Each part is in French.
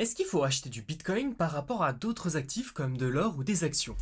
Est-ce qu'il faut acheter du Bitcoin par rapport à d'autres actifs comme de l'or ou des actions?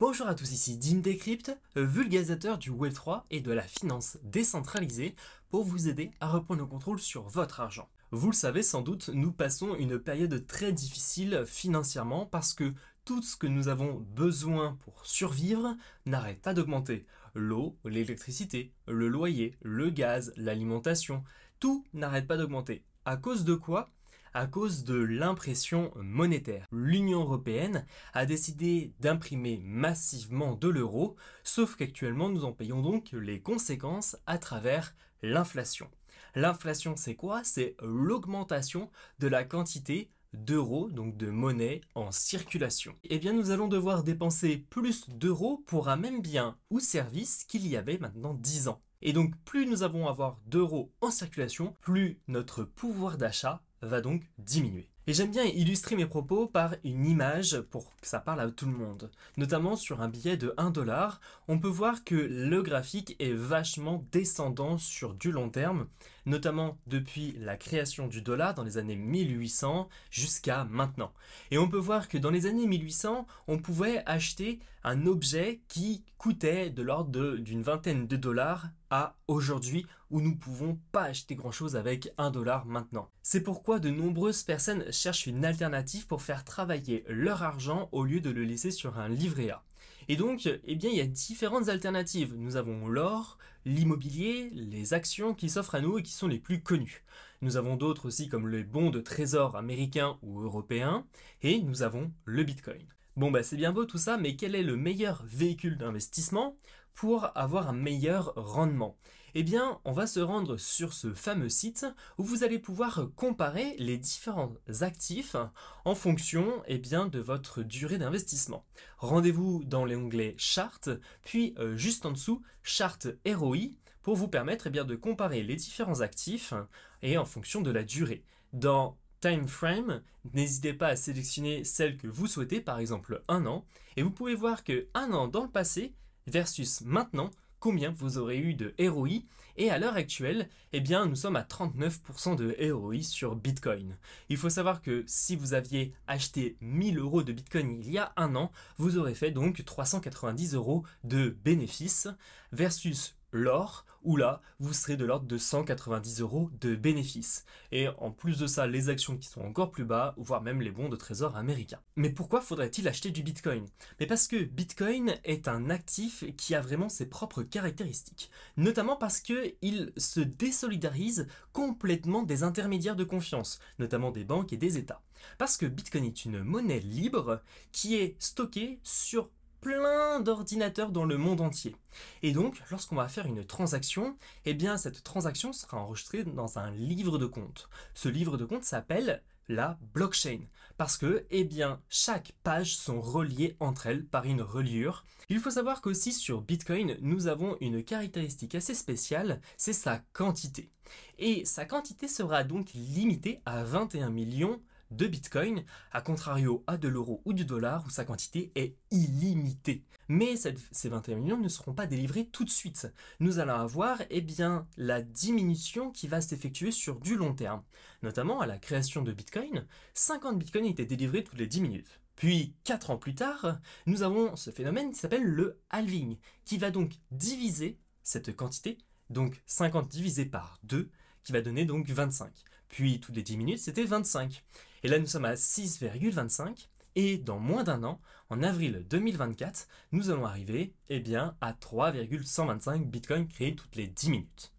Bonjour à tous, ici Dim Decrypt, vulgarisateur du Web3 et de la finance décentralisée pour vous aider à reprendre le contrôle sur votre argent. Vous le savez sans doute, nous passons une période très difficile financièrement parce que tout ce que nous avons besoin pour survivre n'arrête pas d'augmenter. L'eau, l'électricité, le loyer, le gaz, l'alimentation, tout n'arrête pas d'augmenter. À cause de quoi? À cause de l'impression monétaire. L'Union européenne a décidé d'imprimer massivement de l'euro, sauf qu'actuellement nous en payons donc les conséquences à travers l'inflation. L'inflation c'est quoi? C'est l'augmentation de la quantité d'euros, donc de monnaie en circulation. Eh bien, nous allons devoir dépenser plus d'euros pour un même bien ou service qu'il y avait maintenant 10 ans. Et donc, plus nous avons avoir d'euros en circulation, plus notre pouvoir d'achat va donc diminuer. Et j'aime bien illustrer mes propos par une image pour que ça parle à tout le monde. Notamment sur un billet de 1 dollar, on peut voir que le graphique est vachement descendant sur du long terme, notamment depuis la création du dollar dans les années 1800 jusqu'à maintenant. Et on peut voir que dans les années 1800, on pouvait acheter un objet qui coûtait de l'ordre d'une vingtaine de dollars à aujourd'hui où nous pouvons pas acheter grand chose avec un dollar maintenant. C'est pourquoi de nombreuses personnes cherchent une alternative pour faire travailler leur argent au lieu de le laisser sur un livret A. Et donc, eh bien, il y a différentes alternatives. Nous avons l'or, l'immobilier, les actions qui s'offrent à nous et qui sont les plus connues. Nous avons d'autres aussi comme les bons de trésor américains ou européens. Et nous avons le bitcoin. Bon bah c'est bien beau tout ça, mais quel est le meilleur véhicule d'investissement? Pour avoir un meilleur rendement Eh bien, on va se rendre sur ce fameux site où vous allez pouvoir comparer les différents actifs en fonction eh bien, de votre durée d'investissement. Rendez-vous dans l'onglet Chart, puis euh, juste en dessous Chart ROI pour vous permettre eh de comparer les différents actifs et en fonction de la durée. Dans time frame, n'hésitez pas à sélectionner celle que vous souhaitez, par exemple un an, et vous pouvez voir que un an dans le passé versus maintenant, combien vous aurez eu de ROI. Et à l'heure actuelle, eh bien, nous sommes à 39% de ROI sur Bitcoin. Il faut savoir que si vous aviez acheté 1000 euros de Bitcoin il y a un an, vous aurez fait donc 390 euros de bénéfices versus l'or, où là, vous serez de l'ordre de 190 euros de bénéfices. Et en plus de ça, les actions qui sont encore plus bas, voire même les bons de trésor américains. Mais pourquoi faudrait-il acheter du Bitcoin? Mais parce que Bitcoin est un actif qui a vraiment ses propres caractéristiques. Notamment parce qu'il se désolidarise complètement des intermédiaires de confiance, notamment des banques et des États. Parce que Bitcoin est une monnaie libre qui est stockée sur plein d'ordinateurs dans le monde entier. Et donc, lorsqu'on va faire une transaction, eh bien, cette transaction sera enregistrée dans un livre de compte. Ce livre de compte s'appelle la blockchain parce que eh bien chaque page sont reliées entre elles par une reliure. Il faut savoir qu'aussi sur Bitcoin, nous avons une caractéristique assez spéciale, c'est sa quantité. Et sa quantité sera donc limitée à 21 millions de Bitcoin, à contrario à de l'euro ou du dollar où sa quantité est illimitée. Mais ces 21 millions ne seront pas délivrés tout de suite. Nous allons avoir eh bien, la diminution qui va s'effectuer sur du long terme. Notamment à la création de Bitcoin, 50 Bitcoins étaient délivrés toutes les 10 minutes. Puis, 4 ans plus tard, nous avons ce phénomène qui s'appelle le halving, qui va donc diviser cette quantité, donc 50 divisé par 2, qui va donner donc 25. Puis, toutes les 10 minutes, c'était 25. Et là, nous sommes à 6,25. Et dans moins d'un an, en avril 2024, nous allons arriver eh bien, à 3,125 bitcoins créés toutes les 10 minutes.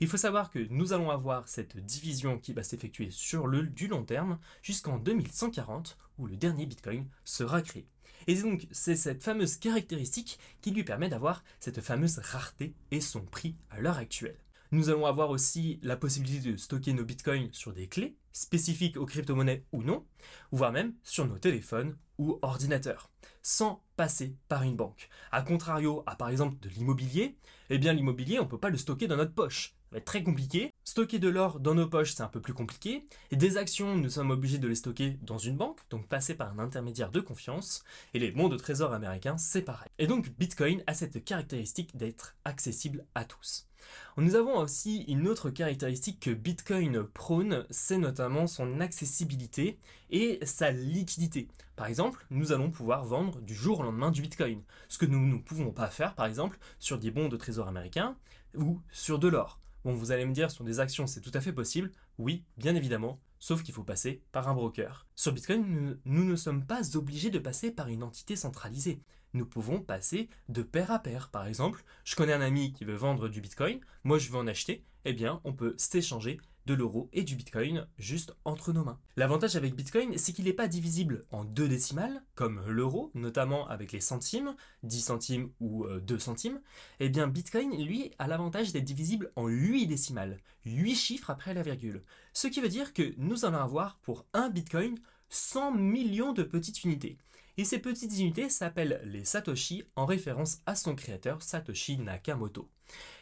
Il faut savoir que nous allons avoir cette division qui va s'effectuer sur le du long terme jusqu'en 2140 où le dernier bitcoin sera créé. Et donc c'est cette fameuse caractéristique qui lui permet d'avoir cette fameuse rareté et son prix à l'heure actuelle. Nous allons avoir aussi la possibilité de stocker nos bitcoins sur des clés spécifiques aux crypto-monnaies ou non, voire même sur nos téléphones ou ordinateurs, sans passer par une banque. A contrario à par exemple de l'immobilier, eh bien l'immobilier on ne peut pas le stocker dans notre poche. Ça va être très compliqué. Stocker de l'or dans nos poches, c'est un peu plus compliqué. Et des actions, nous sommes obligés de les stocker dans une banque, donc passer par un intermédiaire de confiance. Et les bons de trésor américains, c'est pareil. Et donc Bitcoin a cette caractéristique d'être accessible à tous. Nous avons aussi une autre caractéristique que Bitcoin prône, c'est notamment son accessibilité et sa liquidité. Par exemple, nous allons pouvoir vendre du jour au lendemain du Bitcoin, ce que nous ne pouvons pas faire par exemple sur des bons de trésor américains ou sur de l'or. Bon, vous allez me dire, sur des actions, c'est tout à fait possible. Oui, bien évidemment, sauf qu'il faut passer par un broker. Sur Bitcoin, nous, ne sommes pas obligés de passer par une entité centralisée. Nous pouvons passer de pair à pair. Par exemple, je connais un ami qui veut vendre du Bitcoin, moi je veux en acheter, eh bien on peut s'échanger de l'euro et du bitcoin juste entre nos mains. L'avantage avec bitcoin, c'est qu'il n'est pas divisible en deux décimales, comme l'euro, notamment avec les centimes, 10 centimes ou 2 euh, centimes. Eh bien, bitcoin, lui, a l'avantage d'être divisible en 8 décimales, 8 chiffres après la virgule. Ce qui veut dire que nous allons avoir pour un bitcoin 100 millions de petites unités. Et ces petites unités s'appellent les Satoshi en référence à son créateur Satoshi Nakamoto.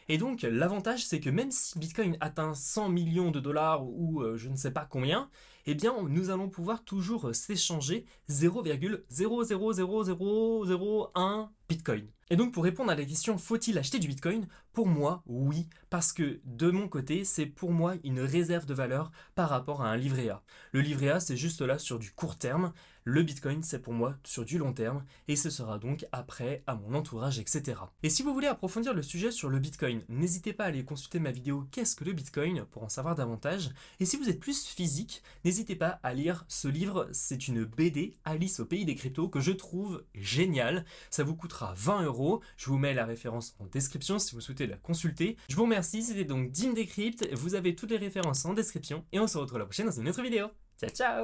Et donc l'avantage c'est que même si Bitcoin atteint 100 millions de dollars ou euh, je ne sais pas combien, eh bien nous allons pouvoir toujours s'échanger 0,000001 Bitcoin. Et donc pour répondre à la question faut-il acheter du Bitcoin? Pour moi, oui, parce que de mon côté, c'est pour moi une réserve de valeur par rapport à un livret A. Le livret A, c'est juste là sur du court terme. Le Bitcoin, c'est pour moi sur du long terme et ce sera donc après à mon entourage, etc. Et si vous voulez approfondir le sujet sur le Bitcoin, n'hésitez pas à aller consulter ma vidéo Qu'est-ce que le Bitcoin pour en savoir davantage. Et si vous êtes plus physique, n'hésitez pas à lire ce livre. C'est une BD Alice au pays des cryptos que je trouve génial. Ça vous coûtera 20 euros. Je vous mets la référence en description si vous souhaitez la consulter. Je vous remercie. C'était donc Dim Decrypt. Vous avez toutes les références en description et on se retrouve la prochaine dans une autre vidéo. Ciao ciao